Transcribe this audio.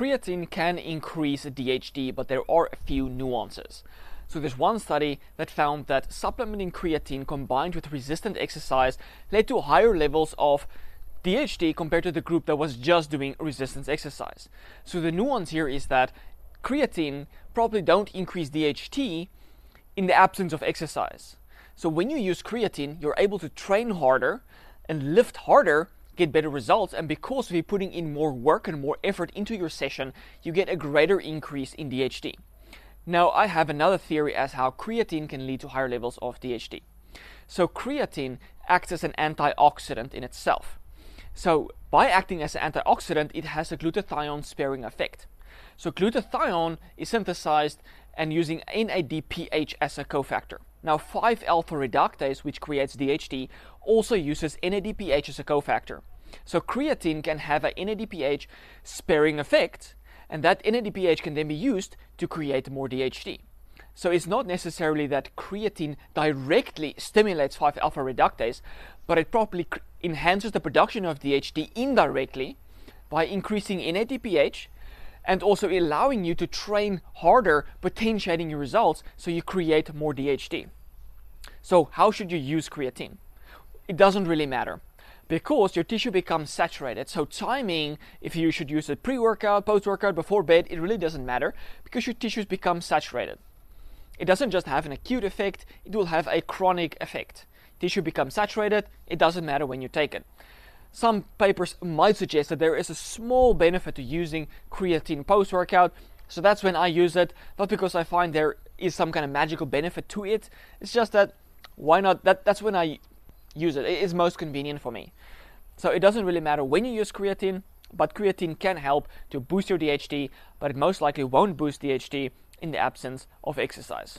creatine can increase DHT, but there are a few nuances. So there's one study that found that supplementing creatine combined with resistant exercise led to higher levels of DHT compared to the group that was just doing resistance exercise. So the nuance here is that creatine probably don't increase DHT in the absence of exercise. So when you use creatine, you're able to train harder and lift harder, get better results, and because of you putting in more work and more effort into your session, you get a greater increase in DHT. Now, I have another theory as how creatine can lead to higher levels of DHT. So creatine acts as an antioxidant in itself. So by acting as an antioxidant, it has a glutathione sparing effect. So glutathione is synthesized and using NADPH as a cofactor. Now 5-alpha reductase, which creates DHT, also uses NADPH as a cofactor. So creatine can have a NADPH sparing effect, and that NADPH can then be used to create more DHT. So it's not necessarily that creatine directly stimulates 5-alpha reductase, but it probably enhances the production of DHT indirectly by increasing NADPH and also allowing you to train harder, potentiating your results so you create more DHT. So, how should you use creatine? It doesn't really matter because your tissue becomes saturated. So, timing, if you should use it pre workout, post workout, before bed, it really doesn't matter because your tissues become saturated. It doesn't just have an acute effect, it will have a chronic effect. Tissue becomes saturated, it doesn't matter when you take it. Some papers might suggest that there is a small benefit to using creatine post workout, so that's when I use it, not because I find there is some kind of magical benefit to it. It's just that why not? That, that's when I use it. It is most convenient for me. So it doesn't really matter when you use creatine, but creatine can help to boost your DHT, but it most likely won't boost DHT in the absence of exercise.